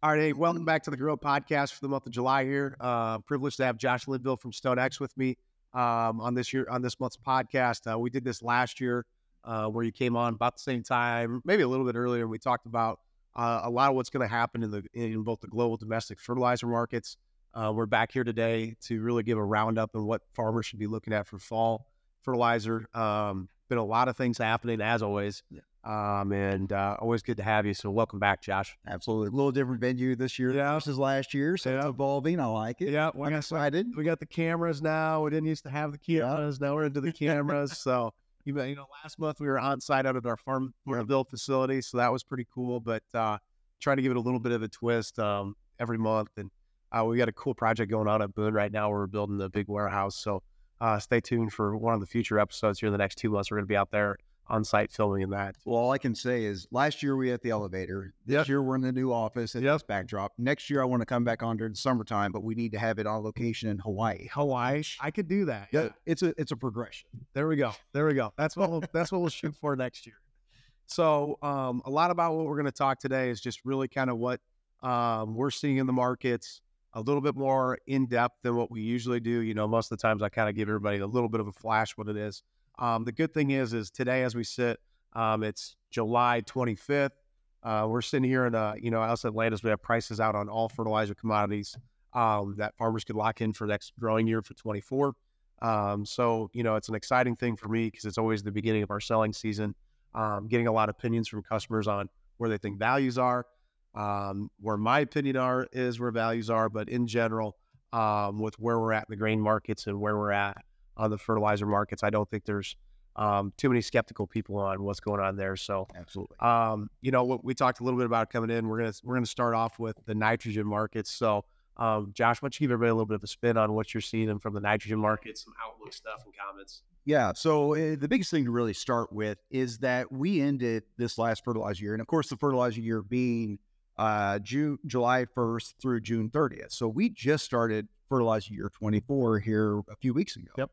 All right, hey, welcome back to the Grow Podcast for the month of July. Here, uh, privileged to have Josh Linville from StoneX with me um, on this year on this month's podcast. Uh, we did this last year, uh, where you came on about the same time, maybe a little bit earlier. We talked about uh, a lot of what's going to happen in the in both the global domestic fertilizer markets. Uh, we're back here today to really give a roundup on what farmers should be looking at for fall fertilizer. Um, been a lot of things happening as always. Yeah. Um, and uh, always good to have you. So welcome back, Josh. Absolutely. A little different venue this year Yeah. versus last year. So it's Yeah. evolving. I like it. Yeah, I'm excited. we got the cameras now. We didn't used to have the cameras. Now we're into the cameras. so you know, you know, last month we were on site out at our farm Farmville facility, so that was pretty cool. But uh, trying to give it a little bit of a twist um, every month, and uh, we got a cool project going on at Boone right now. We're building a big warehouse. So uh, stay tuned for one of the future episodes here in the next two months. We're going to be out there on site filming in that. Well, all I can say is last year we had the elevator. This Yep. year we're in the new office at Yep. this backdrop. Next year I want to come back on during the summertime, but we need to have it on location in Hawaii. Hawaii, I could do that. Yeah, it's a it's a progression. There we go. There we go. That's what we'll, that's what we'll shoot for next year. So, um, a lot about what we're going to talk today is just really kind of what um, we're seeing in the markets, a little bit more in depth than what we usually do. You know, most of the times I kind of give everybody a little bit of a flash what it is. Um, the good thing is, is today as we sit, um, it's July 25th. Uh, we're sitting here in, uh, you know, us Atlantis. We have prices out on all fertilizer commodities um, that farmers could lock in for next growing year for 24. Um, so, you know, it's an exciting thing for me because it's always the beginning of our selling season. Um, getting a lot of opinions from customers on where they think values are, um, where my opinion are is where values are, but in general, with where we're at in the grain markets and where we're at on the fertilizer markets, I don't think there's um, too many skeptical people on what's going on there. So, Absolutely. um, you know, what we talked a little bit about coming in. We're gonna we're gonna start off with the nitrogen markets. So, um, Josh, why don't you give everybody a little bit of a spin on what you're seeing from the nitrogen markets, some outlook stuff and comments. Yeah. So uh, the biggest thing to really start with is that we ended this last fertilizer year, and of course, the fertilizer year being uh, June, July 1st through June 30th. So we just started fertilizer year 24 here a few weeks ago. Yep.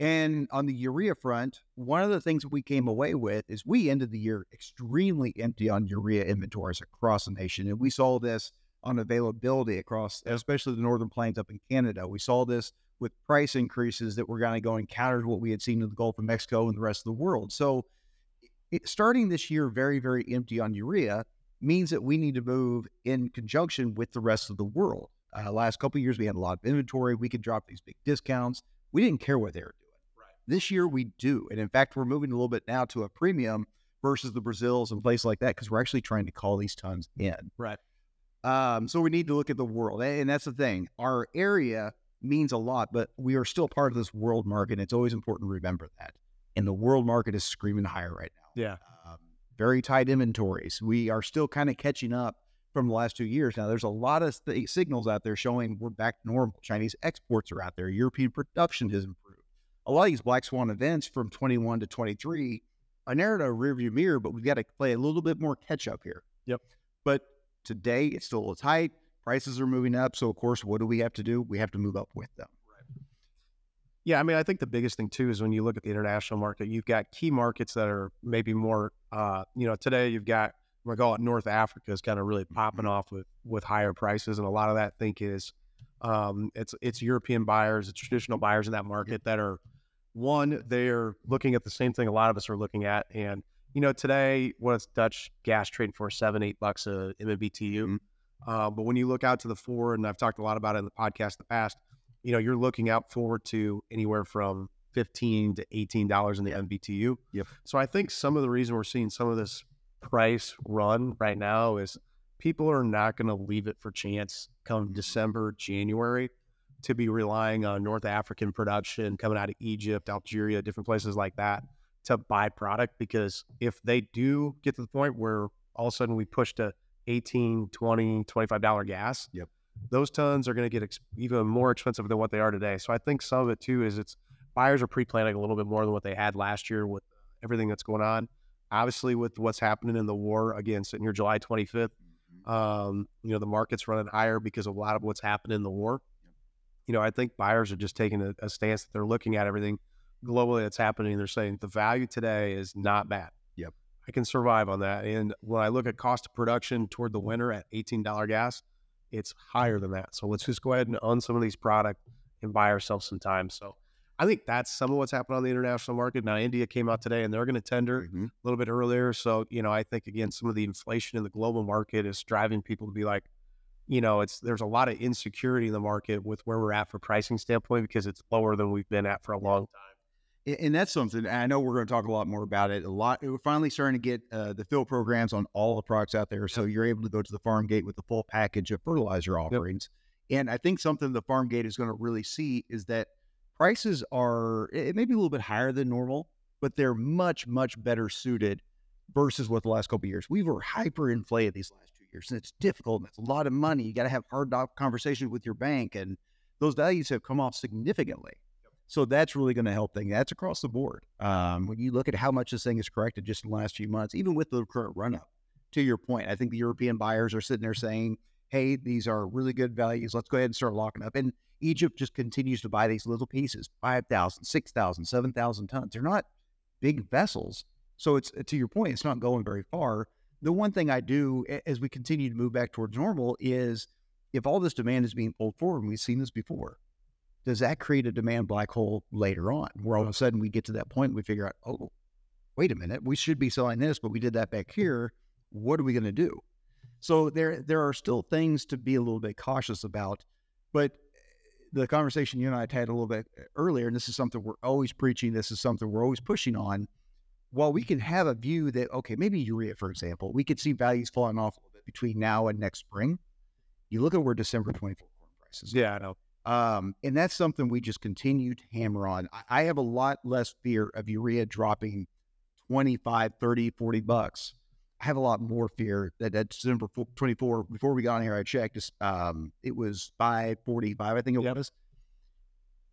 And on the urea front, one of the things we came away with is we ended the year extremely empty on urea inventories across the nation. And we saw this on availability across, especially the northern plains up in Canada. We saw this with price increases that were kind of going counter to what we had seen in the Gulf of Mexico and the rest of the world. So, it, starting this year very, very empty on urea means that we need to move in conjunction with the rest of the world. Uh, last couple years, we had a lot of inventory. We could drop these big discounts. We didn't care what they were doing. This year, we do. And in fact, we're moving a little bit now to a premium versus the Brazils and places like that because we're actually trying to call these tons in. Right. Um, so we need to look at the world. And that's the thing. Our area means a lot, but we are still part of this world market. And it's always important to remember that. And the world market is screaming higher right now. Yeah. Um, very tight inventories. We are still kind of catching up from the last two years. Now, there's a lot of th- signals out there showing we're back to normal. Chinese exports are out there. European production has improved. A lot of these black swan events from 21 to 23 are narrowed a rearview mirror, but we've got to play a little bit more catch up here. Yep. But today it's still a little tight. Prices are moving up. So, of course, what do we have to do? We have to move up with them. Yeah, I mean, I think the biggest thing too is when you look at the international market, you've got key markets that are maybe more, uh, you know, today you've got we call it North Africa is kind of really popping off with with higher prices, and a lot of that I think is um, it's it's European buyers, it's traditional buyers in that market that are one they're looking at the same thing a lot of us are looking at, and you know today what's Dutch gas trading for seven eight bucks a MMBTU, uh, but when you look out to the forward, and I've talked a lot about it in the podcast in the past you know, you're looking out forward to anywhere from 15 to 18 dollars in the MBTU. Yep. So I think some of the reason we're seeing some of this price run right now is people are not going to leave it for chance come December, January to be relying on North African production coming out of Egypt, Algeria, different places like that to buy product because if they do get to the point where all of a sudden we push to 18, 20, 25 dollar gas, Yep. those tons are going to get ex- even more expensive than what they are today. So I think some of it too is it's buyers are pre-planning a little bit more than what they had last year with everything that's going on. Obviously, with what's happening in the war, again, sitting here July 25th, um, you know, the market's running higher because of a lot of what's happened in the war. You know, I think buyers are just taking a, a stance that they're looking at everything globally that's happening. They're saying the value today is not bad. Yep. I can survive on that. And when I look at cost of production toward the winter at $18 gas, it's higher than that. So let's just go ahead and own some of these product and buy ourselves some time. So I think that's some of what's happened on the international market. Now India came out today and they're going to tender Mhm. a little bit earlier. So, you know, I think again, some of the inflation in the global market is driving people to be like, you know, it's there's a lot of insecurity in the market with where we're at for pricing standpoint because it's lower than we've been at for a long time. And that's something I know we're going to talk a lot more about it. A lot. We're finally starting to get uh, the fill programs on all the products out there, so you're able to go to the farm gate with the full package of fertilizer offerings. And I think something the farm gate is going to really see is that prices are it may be a little bit higher than normal, but they're much much better suited versus what the last couple of years. We were hyperinflated these last two years, and it's difficult. And it's a lot of money. You got to have hard conversations with your bank, and those values have come off significantly. So that's really going to help things. That's across the board. Um, when you look at how much this thing has corrected just in the last few months, even with the current run up, to your point, I think the European buyers are sitting there saying, hey, these are really good values. Let's go ahead and start locking up. And Egypt just continues to buy these little pieces 5,000, 6,000, 7,000 tons. They're not big vessels. So it's to your point, it's not going very far. The one thing I do as we continue to move back towards normal is if all this demand is being pulled forward, and we've seen this before, does that create a demand black hole later on where all of a sudden we get to that point and we figure out, oh, wait a minute, we should be selling this, but we did that back here. What are we going to do? So there there are still things to be a little bit cautious about, but eh, the conversation you and I had a little bit eh, earlier, and this is something we're always preaching, this is something we're always pushing on. While we can have a view that, okay, maybe urea, for example, we could see values falling off a little bit between now and next spring. You look at where December 24 corn prices are. Yeah, I know. Um, and that's something we just continue to hammer on. I, I have a lot less fear of urea dropping 25, 30, 40 bucks. I have a lot more fear that that December fo- 24, before we got on here, I checked, um, it was 545, I think it Yep. was.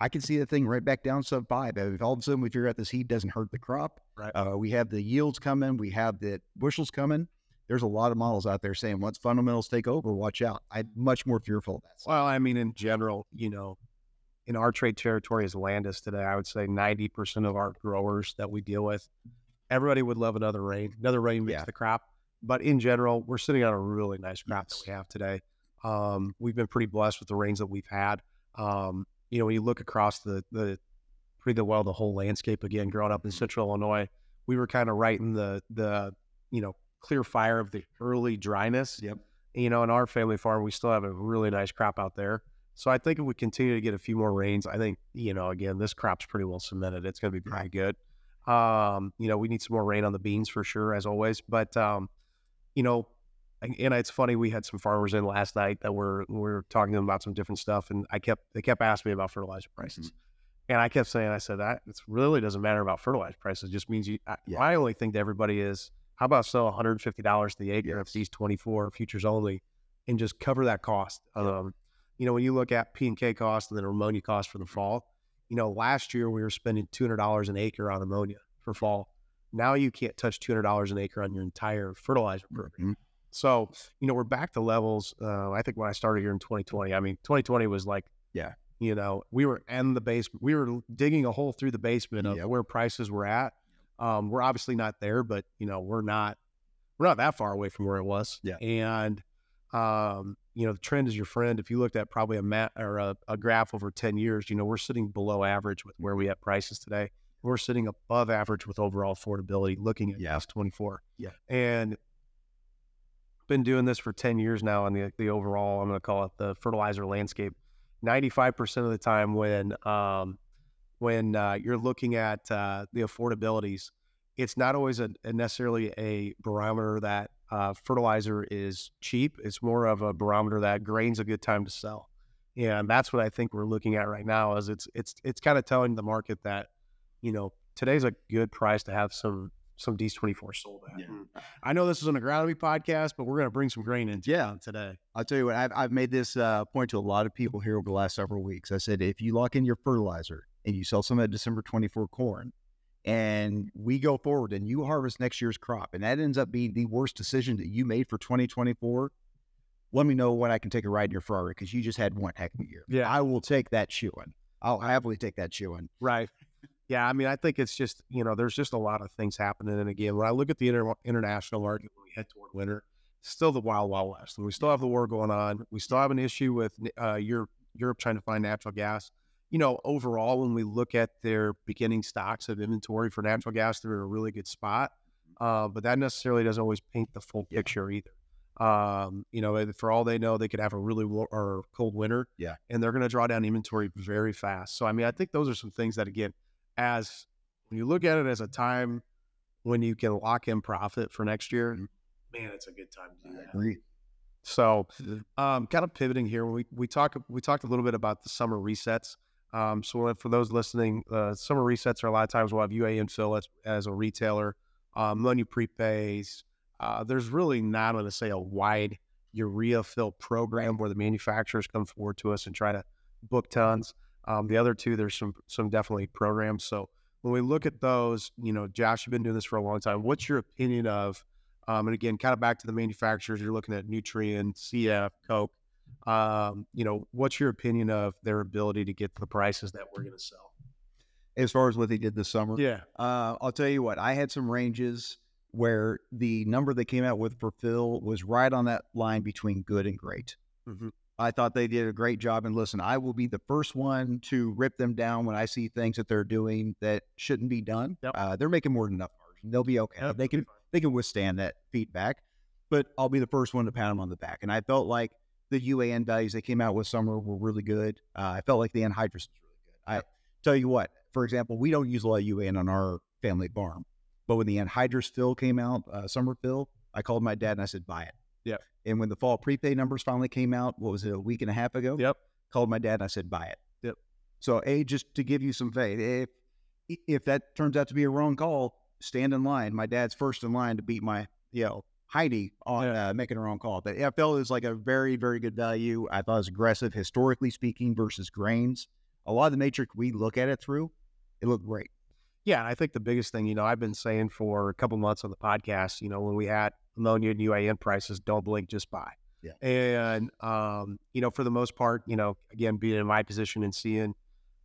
I can see the thing right back down sub five. If all of a sudden we figure out this heat doesn't hurt the crop, Right. uh, we have the yields coming, we have the bushels coming. There's a lot of models out there saying once fundamentals take over, watch out. I'm much more fearful of that. Well, I mean, in general, you know, in our trade territory as Landus today, I would say 90% of our growers that we deal with, everybody would love another rain. Another rain makes Yeah. the crop. But in general, we're sitting on a really nice crop Yes. that we have today. Um, we've been pretty blessed with the rains that we've had. Um, you know, when you look across the, the pretty well the whole landscape again, growing up in central Illinois, we were kind of right in the the, you know, clear fire of the early dryness Yep. you know, in our family farm, we still have a really nice crop out there. So I think if we continue to get a few more rains, I think, you know, again, this crop's pretty well cemented. It's going to be pretty good. Um, you know, we need some more rain on the beans for sure, as always. But, um, you know, and it's funny, we had some farmers in last night that were, we were talking to them about some different stuff. And I kept, they kept asking me about fertilizer prices. And I kept saying, I said, that it really doesn't matter about fertilizer prices. It just means you, I, Yeah. my only thing to everybody is, how about sell $150 the acre Yes. if these 24 futures only and just cover that cost? Um, you know, when you look at P and K cost and then ammonia cost for the fall, you know, last year we were spending $200 an acre on ammonia for fall. Now you can't touch $200 an acre on your entire fertilizer program. Mhm. So, you know, we're back to levels. Uh, I think when I started here in 2020, I mean, 2020 was like, Yeah. you know, we were in the basement. We were digging a hole through the basement of Yep. where prices were at. Um, we're obviously not there, but you know, we're not we're not that far away from where it was. Yeah. And um, you know, the trend is your friend. If you looked at probably a mat or a, a graph over 10 years, you know, we're sitting below average with where we at prices today. We're sitting above average with overall affordability looking at Yeah. yes 24. Yeah. And been doing this for 10 years now on the the overall, I'm going to call it the fertilizer landscape. 95% of the time when um, when uh, you're looking at uh, the affordabilities, it's not always a, a necessarily a barometer that uh, fertilizer is cheap. It's more of a barometer that grain's a good time to sell, and that's what I think we're looking at right now. Is it's it's it's kind of telling the market that you know today's a good price to have some some D's twenty four sold at. Yeah. I know this is an agronomy podcast, but we're going to bring some grain into Yeah. today. I'll tell you what, I've, I've made this uh, point to a lot of people here over the last several weeks. I said, if you lock in your fertilizer and you sell some of that December 24 corn, and we go forward and you harvest next year's crop, and that ends up being the worst decision that you made for 2024, let me know when I can take a ride in your Ferrari because you just had one heck of a year. Yeah. I will take that shoeing. I'll happily take that shoeing. Right. Yeah, I mean, I think it's just you know, there's just a lot of things happening. And again, when I look at the inter- international market when we head toward winter, still the wild, wild west, and we still have the war going on. We still have an issue with uh, Europe, Europe trying to find natural gas. You know, overall, when we look at their beginning stocks of inventory for natural gas, they're in a really good spot. Uh, but that necessarily doesn't always paint the full picture either. Um, you know, for all they know, they could have a really war- or cold winter. Yeah. and they're going to draw down inventory very fast. So, I mean, I think those are some things that again as when you look at it as a time when you can lock in profit for next year, man, it's a good time to do that. Agree. So, um, kind of pivoting here, we we talk we talked a little bit about the summer resets. Um, so for those listening, uh, summer resets are a lot of times we'll have UAN fill as, as a retailer, um, money prepays. Uh, there's really not, going to say, a wide urea fill program where the manufacturers come forward to us and try to book tons. Um, the other two, there's some some definitely programs. So when we look at those, you know, Josh, you've been doing this for a long time. What's your opinion of? Um, and again, kind of back to the manufacturers, you're looking at Nutrien, CF, Koch. Um, you know, what's your opinion of their ability to get the prices that we're going to sell? As far as what they did this summer, Yeah, Uh, I'll tell you what, I had some ranges where the number they came out with for fill was right on that line between good and great. Mhm. I thought they did a great job. And listen, I will be the first one to rip them down when I see things that they're doing that shouldn't be done. Yep. Uh, they're making more than enough margin. They'll be okay. Yep, They can they can withstand that feedback. But I'll be the first one to pat them on the back. And I felt like the UAN values they came out with summer were really good. Uh, I felt like the anhydrous was really good. I tell you what, for example, we don't use a lot of UAN on our family farm, but when the anhydrous fill came out, uh, summer fill, I called my dad and I said, buy it. Yep. And when the fall prepay numbers finally came out, what was it, a week and a half ago? Yep. Called my dad and I said, buy it. Yep. So, A, just to give you some faith, if, if that turns out to be a wrong call, stand in line. My dad's first in line to beat my, you know, Heidi on uh, making a wrong call. But I felt it was like a very, very good value. I thought it was aggressive, historically speaking, versus grains. A lot of the matrix we look at it through, it looked great. Yeah, I think the biggest thing, you know, I've been saying for a couple months on the podcast, you know, when we had ammonia and UAN prices, don't blink, just buy. Yeah. And, um, you know, for the most part, you know, again, being in my position and seeing,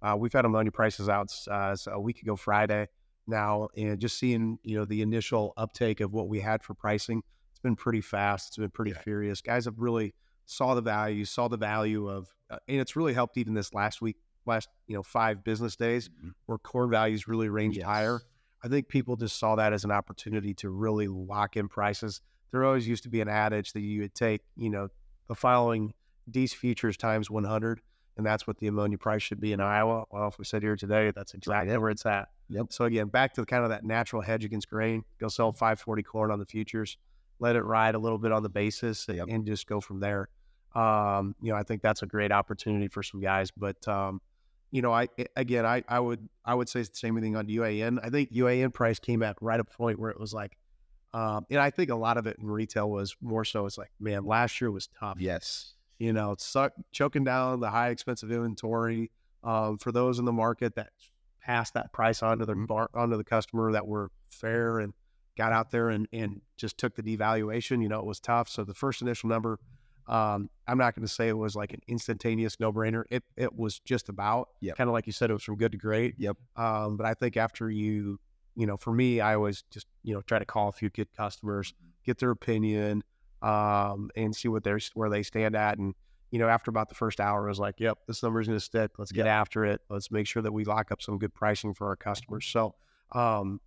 uh, we've had ammonia prices out uh, a week ago Friday now, and just seeing, you know, the initial uptake of what we had for pricing, it's been pretty fast. It's been pretty Yeah. furious. Guys have really saw the value, saw the value of, uh, and it's really helped even this last week, last, you know, five business days where core values really ranged higher. I think people just saw that as an opportunity to really lock in prices. There always used to be an adage that you would take, you know, the following these futures times 100, and that's what the ammonia price should be in Iowa. Well, if we sit here today, that's exactly where it's at. Yep. So again, back to kind of that natural hedge against grain. Go sell 540 corn on the futures, let it ride a little bit on the basis, and, Yep. and just go from there. Um, you know, I think that's a great opportunity for some guys, but um, you know, I again, I I would I would say the same thing on UAN. I think UAN price came at right a point where it was like, um, and I think a lot of it in retail was more so. It's like, man, last year was tough. Yes. You know, suck, choking down the high expensive inventory um, for those in the market that passed that price onto their Mhm. bar, onto the customer that were fair and got out there and and just took the devaluation. You know, it was tough. So the first initial number. Um, I'm not going to say it was like an instantaneous no brainer. It it was just about Yep. kind of like you said, it was from good to great. Yep. Um, but I think after you, you know, for me, I always just you know try to call a few good customers, get their opinion, um, and see what they're where they stand at. And you know, after about the first hour, I was like, "Yep, this number's going to stick. Let's get after it. Let's make sure that we lock up some good pricing for our customers." So, um,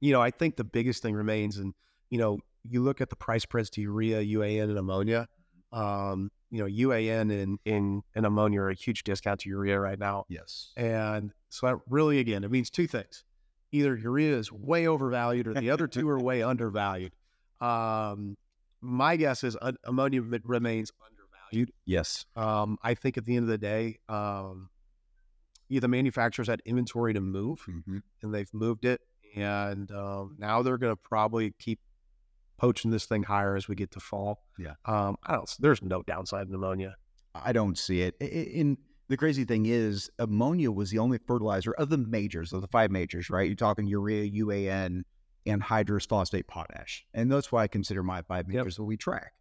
you know, I think the biggest thing remains, and you know, you look at the price spreads to urea, UAN, and ammonia. Um, you know, UAN and, and and ammonia are a huge discount to urea right now. Yes. And so that really, again, it means two things. Either urea is way overvalued or the other two are way undervalued. Um, my guess is uh, ammonia remains undervalued. Yes. Um, I think at the end of the day, um, the manufacturers had inventory to move Mhm. and they've moved it. And um, now they're going to probably keep poaching this thing higher as we get to fall. Yeah. Um, I don't, there's no downside in ammonia. I don't see it. In the crazy thing is, ammonia was the only fertilizer of the majors, of the five majors, right? You're talking urea, UAN, anhydrous, phosphate, potash. And that's why I consider my five Yep. majors that we track.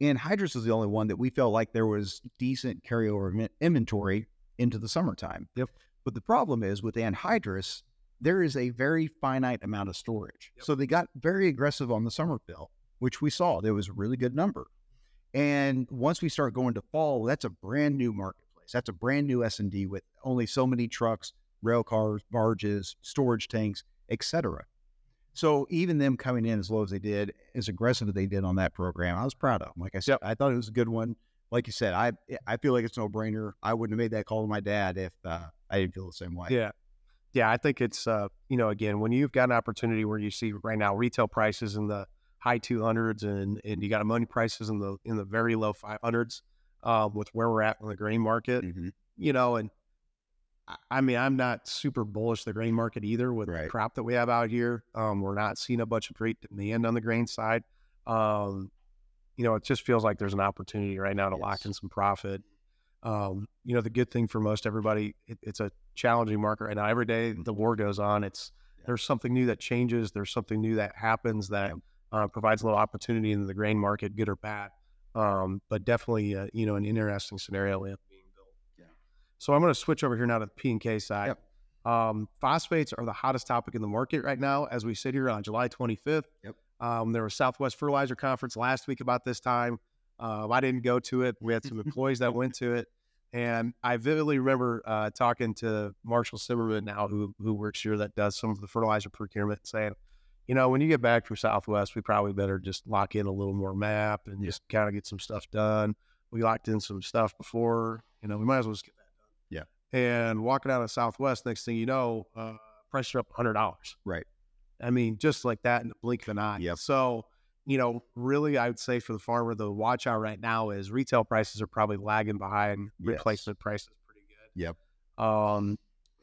Anhydrous is the only one that we felt like there was decent carryover inventory into the summertime. Yep. But the problem is with anhydrous, there is a very finite amount of storage. So they got very aggressive on the summer fill, which we saw. There was a really good number. And once we start going to fall, that's a brand new marketplace. That's a brand new S and D with only so many trucks, rail cars, barges, storage tanks, etc. So even them coming in as low as they did, as aggressive as they did on that program, I was proud of them. Like I said, I thought it was a good one. Like you said, I I feel like it's no brainer. I wouldn't have made that call to my dad if uh, I didn't feel the same way. Yeah. Yeah, I think it's uh, you know, again, when you've got an opportunity where you see right now retail prices in the high 200s and and you got money prices in the in the very low 500s um, with where we're at in the grain market, Mm-hmm. you know, and I- mean, I'm not super bullish the grain market either with the crop that we have out here. Um, we're not seeing a bunch of great demand on the grain side. Um, you know, it just feels like there's an opportunity right now to lock in some profit. Um, you know, the good thing for most everybody, it, it's a challenging market right now. Every day the war goes on, it's Yeah. there's something new that changes. There's something new that happens that uh, provides a little opportunity in the grain market, good or bad. Um, but definitely, uh, you know, an interesting scenario being built. Yeah. So I'm going to switch over here now to the P and K side. Yep. Um, phosphates are the hottest topic in the market right now as we sit here on July 25th. Yep. Um, there was Southwest Fertilizer Conference last week about this time. Um, I didn't go to it. We had some employees that went to it, and I vividly remember uh, talking to Marshall Zimmerman now, who who works here that does some of the fertilizer procurement, saying, you know, when you get back from Southwest, we probably better just lock in a little more map and just kind of get some stuff done. We locked in some stuff before, you know, we might as well just get that done. Yeah. And walking out of Southwest, next thing you know, uh, prices are up hundred dollars. Right. I mean, just like that in the blink of an eye. Yeah. So, you know, really, I would say for the farmer, the watch out right now is retail prices are probably lagging behind Yes. replacement prices pretty good. Yep. Um,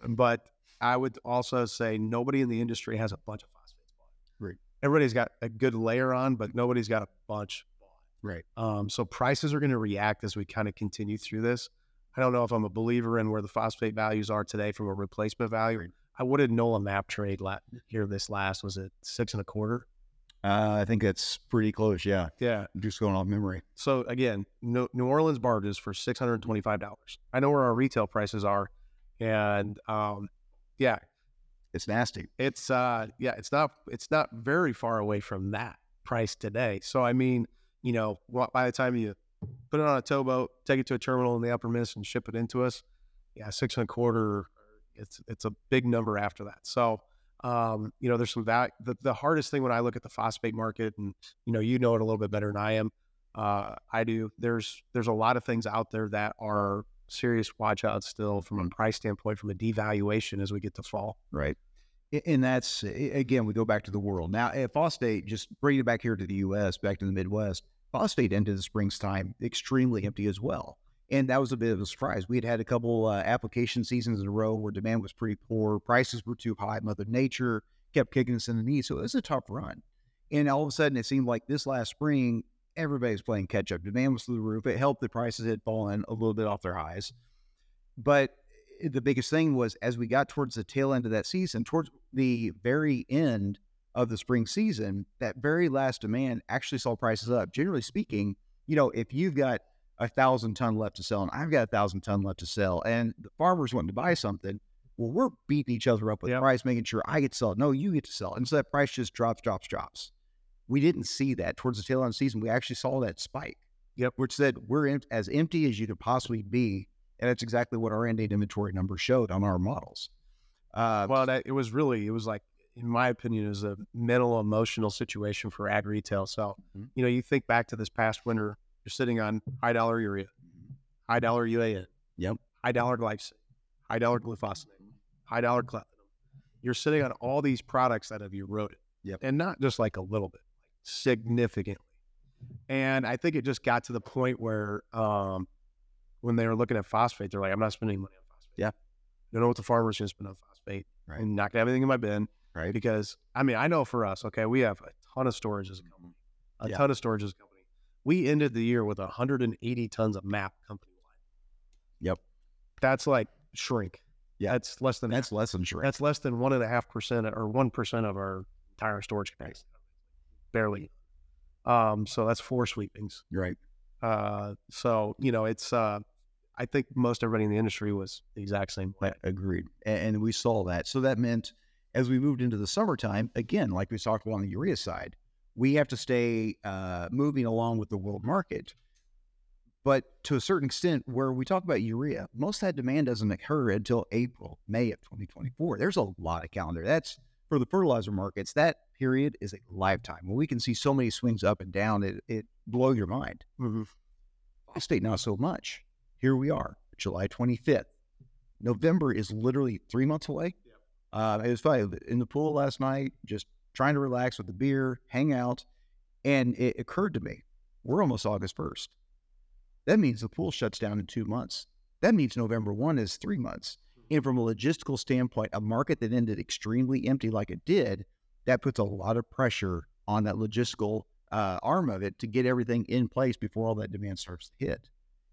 but I would also say nobody in the industry has a bunch of phosphates bought. Right. Everybody's got a good layer on, but nobody's got a bunch bought. Right. Um, so prices are going to react as we kind of continue through this. I don't know if I'm a believer in where the phosphate values are today from a replacement value. Right. I what did NOLA map trade la- here this last? Was it six and a quarter? Uh, I think that's pretty close. Yeah. Yeah. Just going off memory. So again, New New Orleans barges for six hundred and twenty-five dollars. I know where our retail prices are, and um, yeah, It's nasty. it's uh, yeah, it's not it's not very far away from that price today. So I mean, you know, by the time you put it on a towboat, take it to a terminal in the Upper Miss, and ship it into us, yeah, six and a quarter. It's it's a big number after that. So. Um, you know, there's some value. The, the hardest thing when I look at the phosphate market, and you know, you know it a little bit better than I am. Uh, I do. There's there's a lot of things out there that are serious watch out still from a price standpoint, from a devaluation as we get to fall. Right. And that's again, we go back to the world now. At phosphate, just bringing it back here to the U.S., back to the Midwest. Phosphate into the springtime extremely empty as well, and that was a bit of a surprise. We had had a couple uh, application seasons in a row where demand was pretty poor, prices were too high. Mother Nature kept kicking us in the knee, so it was a tough run. And all of a sudden, it seemed like this last spring, everybody was playing catch up. Demand was through the roof. It helped the prices had fallen a little bit off their highs, but the biggest thing was as we got towards the tail end of that season, towards the very end of the spring season, that very last demand actually saw prices up. Generally speaking, you know, if you've got a thousand ton left to sell and I've got a thousand ton left to sell, and the farmers wanting to buy something, well, we're beating each other up with Yep. price, making sure I get to sell it. No, you get to sell it. And so that price just drops, drops, drops. We didn't see that towards the tail end of the season. We actually saw that spike. Yep. Which said we're em- as empty as you could possibly be. And that's exactly what our end date inventory number showed on our models. Uh, Well, that, it was really, it was like, in my opinion, it was a mental, emotional situation for ag retail. So, Mhm. you know, you think back to this past winter, you're sitting on high dollar urea, high dollar UAN, Yep. high dollar glyphosate, high dollar glufosinate, high dollar clethodim. You're sitting on all these products that have eroded. Yep. And not just like a little bit, significantly. And I think it just got to the point where um, when they were looking at phosphate, they're like, I'm not spending money on phosphate. Yeah. Don't know what the farmer's going to spend on phosphate. Right. And not going to have anything in my bin right. because, I mean, I know for us, okay, we have a ton of storages, a Yeah. ton of storages as a company. We ended the year with 180 tons of MAP company wide. Yep. That's like shrink. Yeah. That's less than That's less than shrink. that's less than one and a half percent or one percent of our entire storage capacity. Barely. Um, so that's four sweepings. right. Uh, so you know, it's uh, I think most everybody in the industry was the exact same way. Agreed. And we saw that. So that meant as we moved into the summertime, again, like we talked about on the urea side, we have to stay uh, moving along with the world market. But to a certain extent, where we talk about urea, most of that demand doesn't occur until April, May of 2024. There's a lot of calendar. That's for the fertilizer markets. That period is a lifetime. When we can see so many swings up and down, it, it blow your mind. Mm-hmm. Phosphate, not so much. Here we are, July 25th. November is literally three months away. Uh, it was fun in the pool last night, just trying to relax with the beer, hang out. And it occurred to me, we're almost August 1st. That means the pool shuts down in two months. That means November 1 is three months. And from a logistical standpoint, a market that ended extremely empty like it did, that puts a lot of pressure on that logistical uh, arm of it to get everything in place before all that demand starts to hit.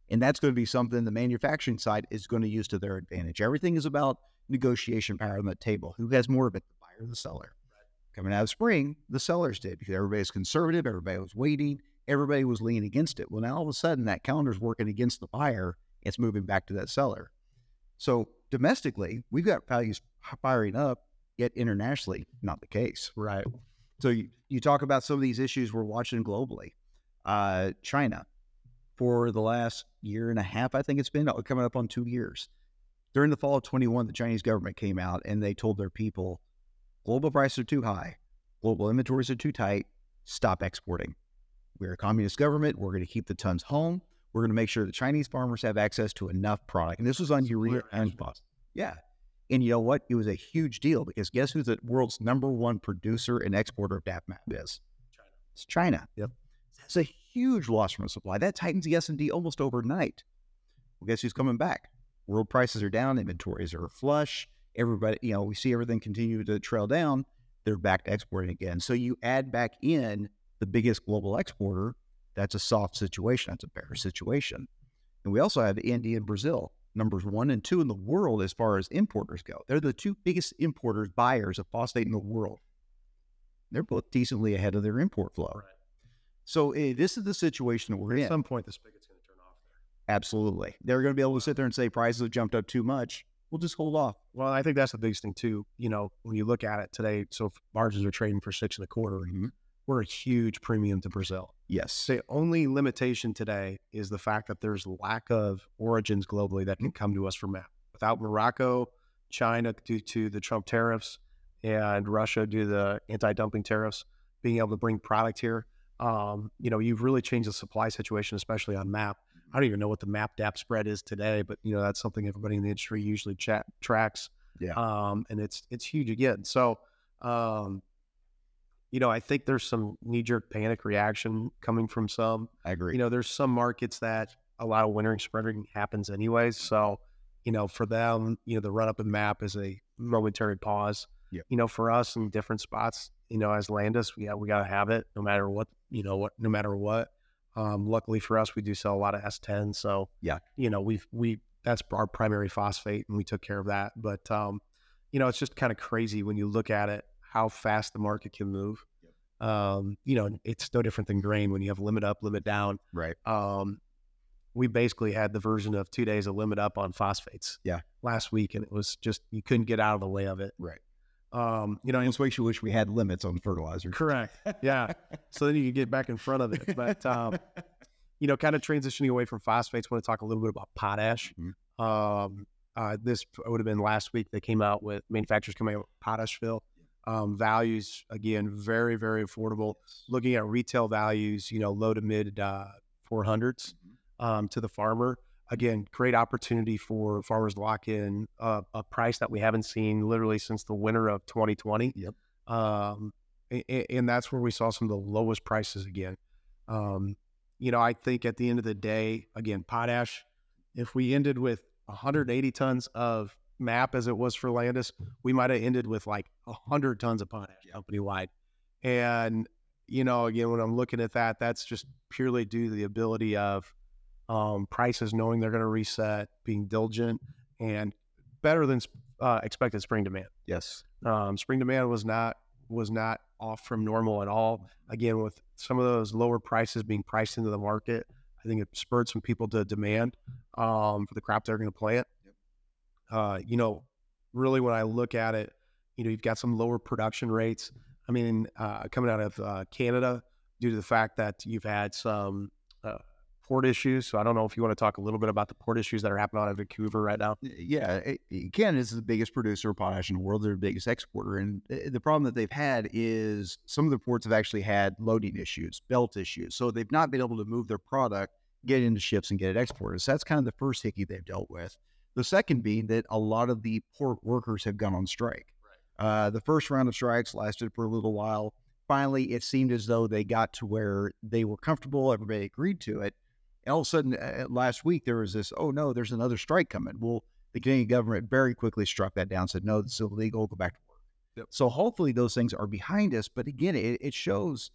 And that's going to be something the manufacturing side is going to use to their advantage. Everything is about negotiation power on the table. Who has more of it, the buyer or the seller? Coming out of spring, the sellers did because everybody's conservative, everybody was waiting, everybody was leaning against it. Well, now all of a sudden that calendar's working against the buyer, it's moving back to that seller. So domestically, we've got values firing up, yet internationally, not the case. Right. So you, you talk about some of these issues we're watching globally. Uh, China, for the last year and a half, I think it's been uh, coming up on two years. During the fall of 21, the Chinese government came out and they told their people global prices are too high, global inventories are too tight, stop exporting. We're a communist government. We're going to keep the tons home. We're going to make sure the Chinese farmers have access to enough product. And this was on urea and phosphate. Yeah. And you know what? It was a huge deal because guess who the world's number one producer and exporter of DAPMAP is? China. It's China. Yep. That's a huge loss from the supply. That tightens the S&D almost overnight. Well, guess who's coming back? World prices are down, inventories are flush. Everybody, you know, we see everything continue to trail down. They're back to exporting again. So you add back in the biggest global exporter. That's a soft situation. That's a bear situation. And we also have India and Brazil, numbers one and two in the world as far as importers go. They're the two biggest importers, buyers of phosphate in the world. They're both decently ahead of their import flow. Right. So eh, this is the situation that we're At in. some point, the spigot's going to turn off there. Absolutely. They're going to be able to sit there and say prices have jumped up too much. We'll just hold off. Well, I think that's the biggest thing too. You know, when you look at it today, so if margins are trading for six and a quarter. Mhm. We're a huge premium to Brazil. Yes. The only limitation today is the fact that there's lack of origins globally that can come to us from MAP. Without Morocco, China due to the Trump tariffs, and Russia due to the anti-dumping tariffs, being able to bring product here, um, you know, you've really changed the supply situation, especially on MAP. I don't even know what the MAP DAP spread is today, but you know that's something everybody in the industry usually chat, tracks. Yeah. Um, and it's it's huge again. So, um, you know, I think there's some knee jerk panic reaction coming from some. I agree. You know, there's some markets that a lot of wintering spreading happens anyways. So, you know, for them, you know, the run up in map is a momentary pause. Yep. You know, for us in different spots, you know, as Landus, we got we gotta have it no matter what, you know, what no matter what. Um, luckily for us, we do sell a lot of S10. So Yeah. you know, we've we that's our primary phosphate and we took care of that. But um, you know, it's just kind of crazy when you look at it, how fast the market can move. Um, you know, it's no different than grain when you have limit up, limit down. right. Um, we basically had the version of two days of limit up on phosphates. Yeah. Last week, and it was just you couldn't get out of the way of it. Right. Um, you know, Almost makes you wish we had limits on fertilizer. correct. Yeah. so then you could get back in front of it. But um, you know, kind of transitioning away from phosphates, want to talk a little bit about potash. Mhm. Um, uh, this would have been last week. They came out with manufacturers coming out with potash fill. Um, values again, very very affordable. Looking at retail values, you know, low to mid uh, 400s um, to the farmer. Again, great opportunity for farmers to lock in a, a price that we haven't seen literally since the winter of 2020. Yep. Um, a- a- and that's where we saw some of the lowest prices again. Um, you know, I think at the end of the day, again, potash, if we ended with 180 tons of MAP as it was for Landus, we might have ended with like 100 tons of potash company wide. And, you know, again, when I'm looking at that, that's just purely due to the ability of um, prices knowing they're going to reset, being diligent, and better than uh, expected spring demand. Yes. Um, spring demand was not was not off from normal at all. Again, with some of those lower prices being priced into the market, I think it spurred some people to demand um, for the crop they're going to plant. Uh, you know, really when I look at it, you know, you've got some lower production rates. I mean, uh, coming out of uh, Canada due to the fact that you've had some port issues. So I don't know if you want to talk a little bit about the port issues that are happening out of Vancouver right now. Yeah, it, it- Canada is the biggest producer of potash in the world. They're the biggest exporter, and the problem that they've had is some of the ports have actually had loading issues, belt issues, so they've not been able to move their product, get into ships, and get it exported. So that's kind of the first hickey they've dealt with. The second being that a lot of the port workers have gone on strike. Uh, the first round of strikes lasted for a little while. Finally, it seemed as though they got to where they were comfortable. Everybody agreed to it. And all of a sudden, uh, last week, there was this, oh no, there's another strike coming. Well, the Canadian government very quickly struck that down, said, no, this is illegal, go back to work. Yep. So hopefully those things are behind us. But again, it, it shows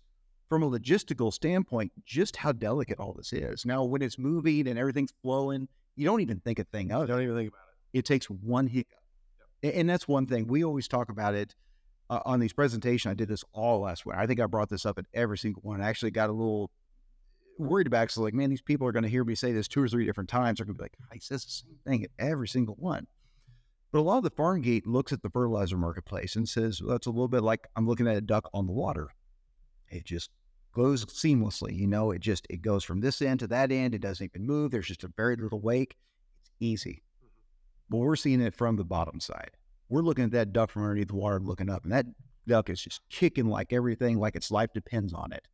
from a logistical standpoint just how delicate all this is. Now, when it's moving and everything's flowing, you don't even think a thing of it Don't even think about it. it takes one hiccup. A- And that's one thing we always talk about it uh, on these presentations. I did this all last week. I think I brought this up at every single one. I actually got a little worried about. So like, man, these people are going to hear me say this two or three different times. They're going to be like, ah, I says the same thing at every single one. But a lot of the farm gate looks at the fertilizer marketplace and says, well, that's a little bit like I'm looking at a duck on the water. It just goes seamlessly. You know, it just it goes from this end to that end. It doesn't even move. There's just a very little wake. It's easy. Mm-hmm. But we're seeing it from the bottom side. We're looking at that duck from underneath the water, looking up, and that duck is just kicking like everything, like its life depends on it.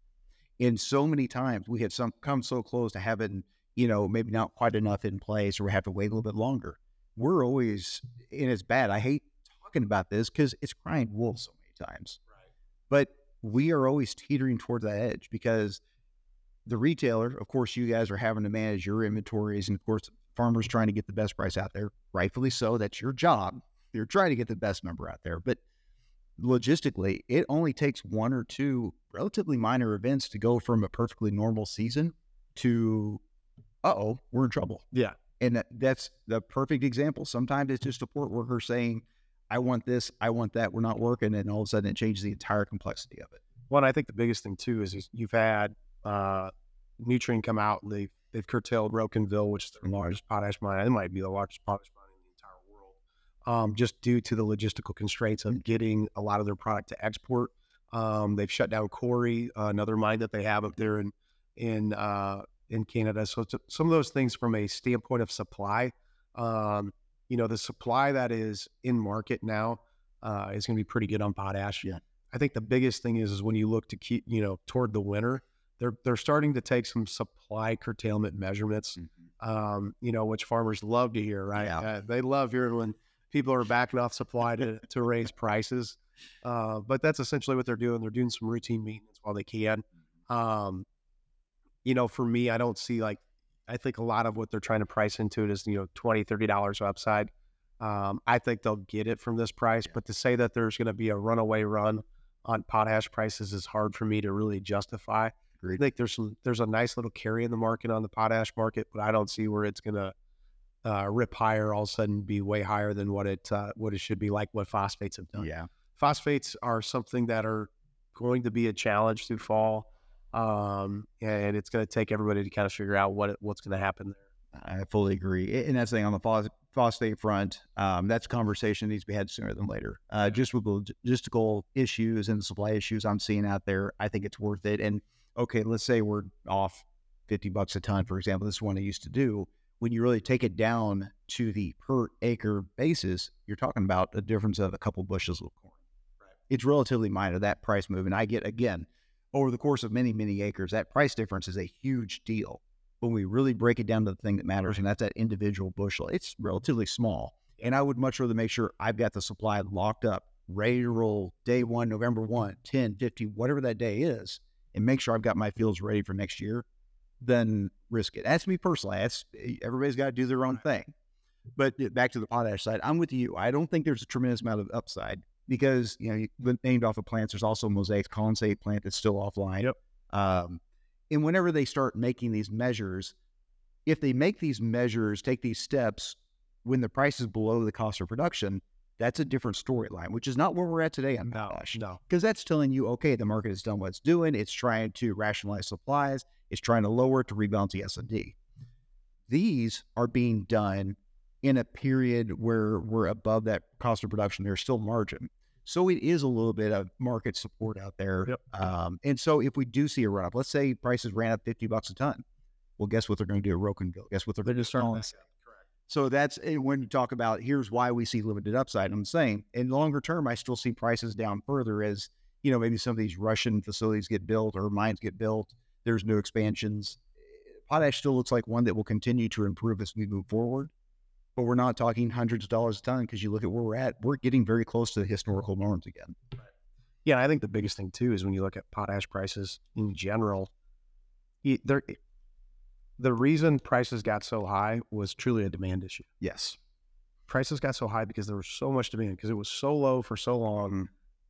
And so many times we had some come so close to having, you know, maybe not quite enough in place, or we have to wait a little bit longer. We're always, and it's bad. I hate talking about this because it's crying wolf so many times. Right. But we are always teetering towards that edge because the retailer, of course, you guys are having to manage your inventories, and of course, farmers trying to get the best price out there. Rightfully so. That's your job. You're trying to get the best number out there. But logistically, it only takes one or two relatively minor events to go from a perfectly normal season to, uh oh, we're in trouble. Yeah. And that, that's the perfect example. Sometimes it's just a port worker saying, I want this, I want that, we're not working. And all of a sudden it changes the entire complexity of it. One, I think the biggest thing too is, is you've had uh, Nutrien come out and they've they've curtailed Rocanville, which is their largest potash mine. It might be the largest potash mine in the entire world, um, just due to the logistical constraints of getting a lot of their product to export. Um, they've shut down Cory, uh, another mine that they have up there in in uh, in Canada. So it's, some of those things from a standpoint of supply, um, you know, the supply that is in market now uh, is going to be pretty good on potash. Yeah. I think the biggest thing is is when you look to keep you know toward the winter, they're they're starting to take some supply curtailment measurements. Um, you know, which farmers love to hear, right? Yeah. Uh, they love hearing when people are backing off supply to to raise prices. Uh, but that's essentially what they're doing. They're doing some routine maintenance while they can. Um, you know, for me, I don't see like I think a lot of what they're trying to price into it is you know 20 30 dollars upside. Um, I think they'll get it from this price, but to say that there's going to be a runaway run on potash prices is hard for me to really justify. I think there's some there's a nice little carry in the market on the potash market, but I don't see where it's gonna uh, rip higher all of a sudden be way higher than what it uh, what it should be like what phosphates have done. Yeah. Phosphates are something that are going to be a challenge through fall, um, and it's going to take everybody to kind of figure out what what's going to happen there. I fully agree. And that's the thing on the phos- phosphate front. Um, that's a conversation that needs to be had sooner than later. Uh, just with logistical issues and supply issues I'm seeing out there, I think it's worth it. And okay, let's say we're off 50 bucks a ton, for example. This is one I used to do. When you really take it down to the per acre basis, you're talking about a difference of a couple bushels of corn. Right. It's relatively minor, that price move. And I get, again, over the course of many, many acres, that price difference is a huge deal when we really break it down to the thing that matters, and that's that individual bushel, it's relatively small. And I would much rather make sure I've got the supply locked up, ready to roll day one, November 1, 10, 50, whatever that day is, and make sure I've got my fields ready for next year, than risk it. That's me personally. That's everybody's got to do their own thing. But back to the potash side, I'm with you. I don't think there's a tremendous amount of upside because you know, you named off of plants. There's also Mosaic's Colonsay plant that's still offline. Yep. Um, and whenever they start making these measures, if they make these measures, take these steps when the price is below the cost of production, that's a different storyline, which is not where we're at today on No, potash. no, Because that's telling you, okay, the market has done what it's doing. It's trying to rationalize supplies. It's trying to lower it to rebalance the S and D. These are being done in a period where we're above that cost of production. There's still margin. So it is a little bit of market support out there. Yep. Um, and so if we do see a run up, let's say prices ran up 50 bucks a ton. Well, guess what they're going to do at Rocanville? Guess what they're, They're going just to starting do? to correct. So that's when you talk about here's why we see limited upside. I'm saying in longer term, I still see prices down further as you know maybe some of these Russian facilities get built or mines get built. There's new expansions. Potash still looks like one that will continue to improve as we move forward, but we're not talking hundreds of dollars a ton because you look at where we're at. We're getting very close to the historical norms again. Yeah, I think the biggest thing too is when you look at potash prices in general, there, the reason prices got so high was truly a demand issue. Yes. Prices got so high because there was so much demand because it was so low for so long,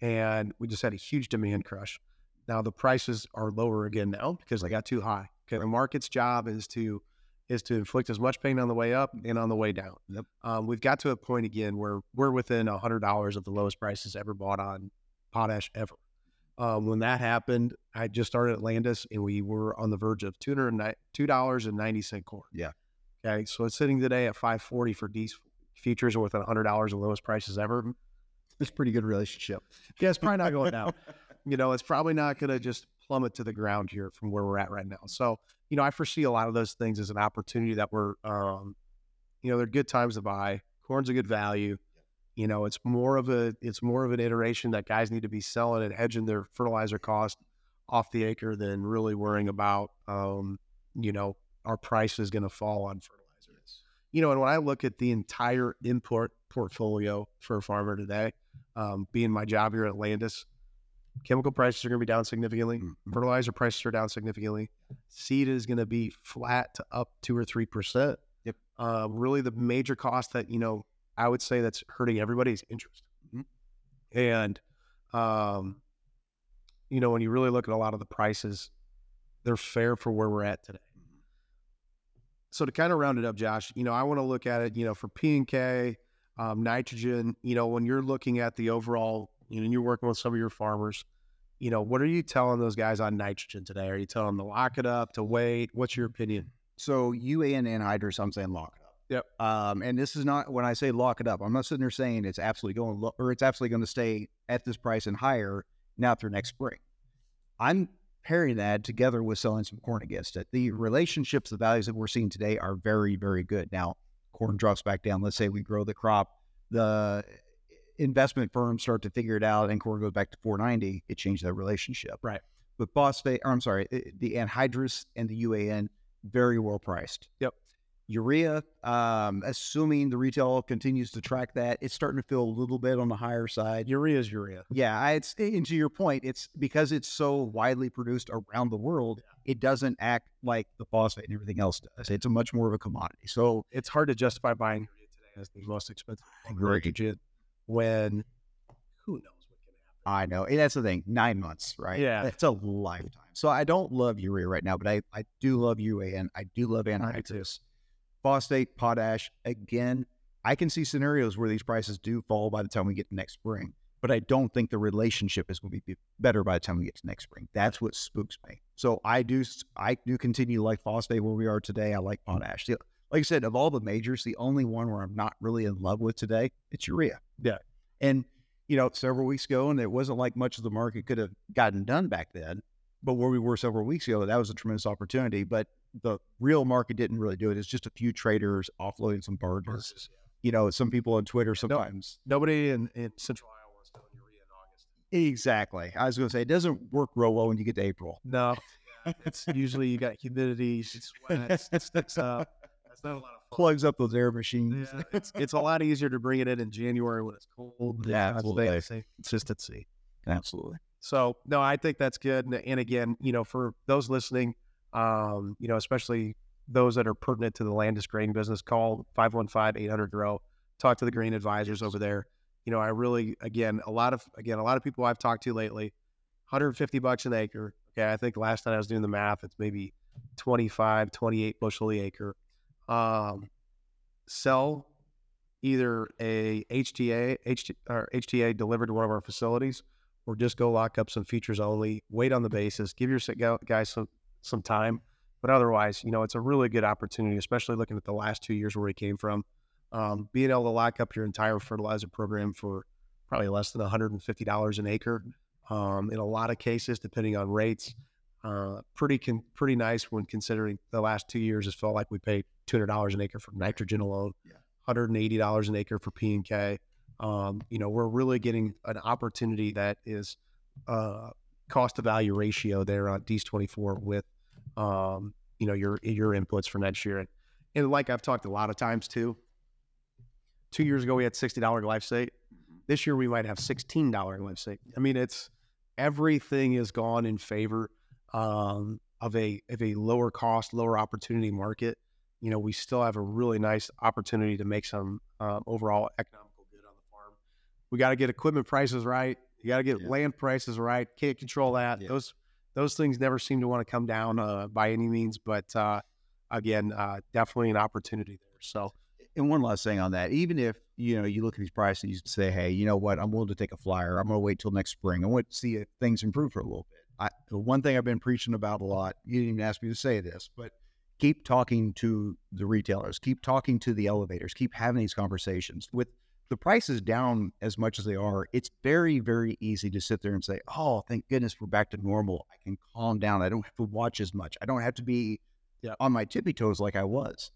mm-hmm. and we just had a huge demand crush. Now the prices are lower again now because they got too high. Okay, the market's job is to is to inflict as much pain on the way up and on the way down. Yep. Um, we've got to a point again where we're within hundred dollars of the lowest prices ever bought on potash ever. Um, when that happened, I just started at Landus and we were on the verge of two hundred two dollars and ninety cent corn. Yeah. Okay, so it's sitting today at five forty for these futures are within hundred dollars of the lowest prices ever. It's a pretty good relationship. Yeah, it's probably not going down. you know, it's probably not going to just plummet to the ground here from where we're at right now. So, you know, I foresee a lot of those things as an opportunity that we're, um, you know, they're good times to buy. Corn's a good value. You know, it's more of a, it's more of an iteration that guys need to be selling and hedging their fertilizer cost off the acre than really worrying about, um, you know, our price is going to fall on fertilizer. You know, and when I look at the entire import portfolio for a farmer today, um, being my job here at Landus, chemical prices are going to be down significantly. Mhm. Fertilizer prices are down significantly. Seed is going to be flat to up two or three percent. Yep. Uh, really, the major cost that you know I would say that's hurting everybody is interest. Mhm. And, um, you know, when you really look at a lot of the prices, they're fair for where we're at today. So to kind of round it up, Josh, you know, I want to look at it, you know, for P and K, um, nitrogen. You know, when you're looking at the overall, you know, and you're working with some of your farmers, you know, what are you telling those guys on nitrogen today? Are you telling them to lock it up, to wait? What's your opinion? So UAN anhydrous, I'm saying lock it up. Yep. Um, and this is not when I say lock it up. I'm not sitting there saying it's absolutely going lo- or it's absolutely going to stay at this price and higher now through next spring. I'm pairing that together with selling some corn against it. The relationships, the values that we're seeing today are very, very good. Now, corn drops back down. Let's say we grow the crop, the investment firms start to figure it out, and corn goes back to 490. It changed that relationship. Right. But phosphate, or I'm sorry, the anhydrous and the UAN very well priced. Yep. Urea, um, assuming the retail continues to track that, it's starting to feel a little bit on the higher side. Urea is urea. Yeah, I- it's and to your point, it's because it's so widely produced around the world, it doesn't act like the phosphate and everything else does. It's a much more of a commodity. So It's hard to justify buying urea today as the most expensive nitrogen when who knows what can happen. I know, and that's the thing, nine months, right? Yeah. it's a lifetime. So I don't love urea right now, but I I do love UAN. I do love anhydrous. Phosphate, potash. Again, I can see scenarios where these prices do fall by the time we get to next spring, but I don't think the relationship is going to be better by the time we get to next spring. That's what spooks me. So I do I do continue to like phosphate where we are today. I like potash. The- Like I said, of all the majors, the only one where I'm not really in love with today, it's urea. Yeah. And you know, several weeks ago, and it wasn't like much of the market could have gotten done back then. But where we were several weeks ago, that was a tremendous opportunity. But the real market didn't really do it. It's just a few traders offloading some. Versus, yeah. You know, some people on Twitter sometimes. Nobody in, in Central Iowa is doing urea in August. Exactly. I was going to say it doesn't work real well when you get to April. No, yeah, it's usually you got humidity, it's wet, it sticks up. Uh, That's not a lot of fun. Plugs up those air machines. Yeah, it's, it's a lot easier to bring it in in January when it's cold. Yeah, absolutely. consistency. Absolutely. So no, I think that's good. And, and again, you know, for those listening, um, you know, especially those that are pertinent to the Landus grain business, call 515-800 grow. Talk to the grain advisors over there. You know, I really again a lot of again a lot of people I've talked to lately, 150 bucks an acre. Okay, I think last night I was doing the math, it's maybe 25, 28 bushel the acre. Um, sell either a HTA, HT, or HTA delivered to one of our facilities, or just go lock up some futures only. Wait on the basis. Give your guys some some time. But otherwise, you know, it's a really good opportunity, especially looking at the last two years where we came from. Um, being able to lock up your entire fertilizer program for probably less than $150 an acre um, in a lot of cases, depending on rates. Uh, pretty con- pretty nice when considering the last two years. It felt like we paid two hundred dollars an acre for nitrogen alone, Yeah. hundred and eighty dollars an acre for P and K. Um, you know, we're really getting an opportunity that is uh, cost to value ratio there on D's twenty four with um, you know your your inputs for next year. And, and like I've talked a lot of times too. Two years ago we had sixty dollar glyphosate. This year we might have sixteen dollar glyphosate. I mean, it's everything is gone in favor um, of a of a lower cost, lower opportunity market. You know, we still have a really nice opportunity to make some um, overall economical good on the farm. We got to get equipment prices right. You got to get Yeah. land prices right. Can't control that. Yeah. Those those things never seem to want to come down uh, by any means. But uh, again, uh, definitely an opportunity there. So And one last thing on that, even if you know you look at these prices, and you say, "Hey, you know what? I'm willing to take a flyer. I'm going to wait till next spring. I want to see if things improve for a little bit." I, the one thing I've been preaching about a lot. You didn't even ask me to say this, but keep talking to the retailers, keep talking to the elevators, keep having these conversations. With the prices down as much as they are, it's very, very easy to sit there and say, "Oh, thank goodness we're back to normal. I can calm down. I don't have to watch as much. I don't have to be Yeah. on my tippy toes like I was."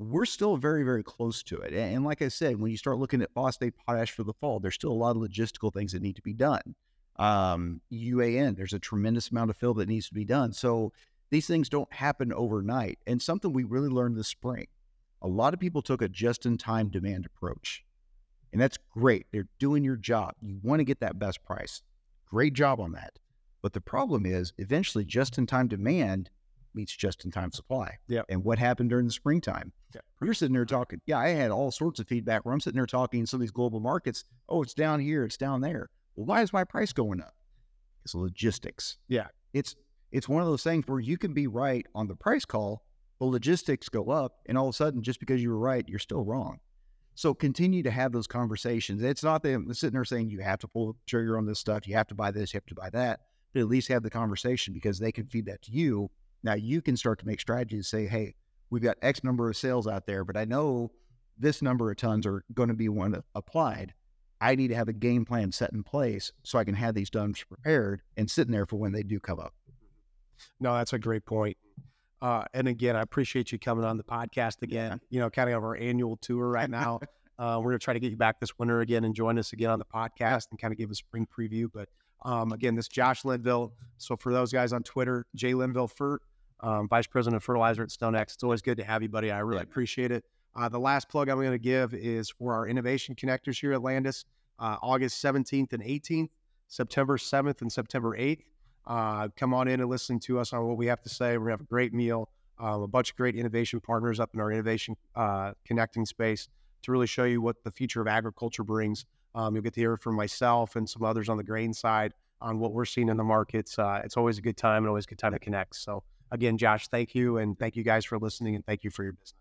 we're still very, very close to it. And, and like I said, when you start looking at phosphate potash for the fall, there's still a lot of logistical things that need to be done. Um, UAN, there's a tremendous amount of fill that needs to be done. So these things don't happen overnight. And something we really learned this spring, a lot of people took a just-in-time demand approach, and that's great. They're doing your job. You want to get that best price. Great job on that. But the problem is, eventually, just-in-time demand meets just-in-time supply. Yep. And what happened during the springtime? Yep. You're sitting there talking. Yeah, I had all sorts of feedback where I'm sitting there talking in some of these global markets. Oh, it's down here, it's down there. Well, why is my price going up? It's logistics. Yeah. It's it's one of those things where you can be right on the price call, but logistics go up, and all of a sudden, just because you were right, you're still wrong. So continue to have those conversations. It's not that I'm sitting there saying you have to pull the trigger on this stuff, you have to buy this, you have to buy that, but at least have the conversation because they can feed that to you. Now you can start to make strategies. Say, hey, we've got X number of sales out there, but I know this number of tons are going to be one applied. I need to have a game plan set in place so I can have these done prepared and sitting there for when they do come up. No, that's a great point. Uh, and again, I appreciate you coming on the podcast again. You know, kind of our annual tour right now. uh, we're going to try to get you back this winter again and join us again on the podcast and kind of give a spring preview. But um, again, this is Josh Linville. So for those guys on Twitter, Jay Linville Fert, um, Vice President of Fertilizer at StoneX. It's always good to have you, buddy. I really Yeah. appreciate it. Uh, the last plug I'm going to give is for our innovation connectors here at Landus, uh, August 17th and 18th, September 7th and September 8th. Uh, come on in and listen to us on what we have to say. We're going to have a great meal, um, a bunch of great innovation partners up in our innovation uh, connecting space to really show you what the future of agriculture brings. Um, you'll get to hear from myself and some others on the grain side on what we're seeing in the markets. Uh, it's always a good time and always a good time to connect. So, again, Josh, thank you. And thank you guys for listening and thank you for your business.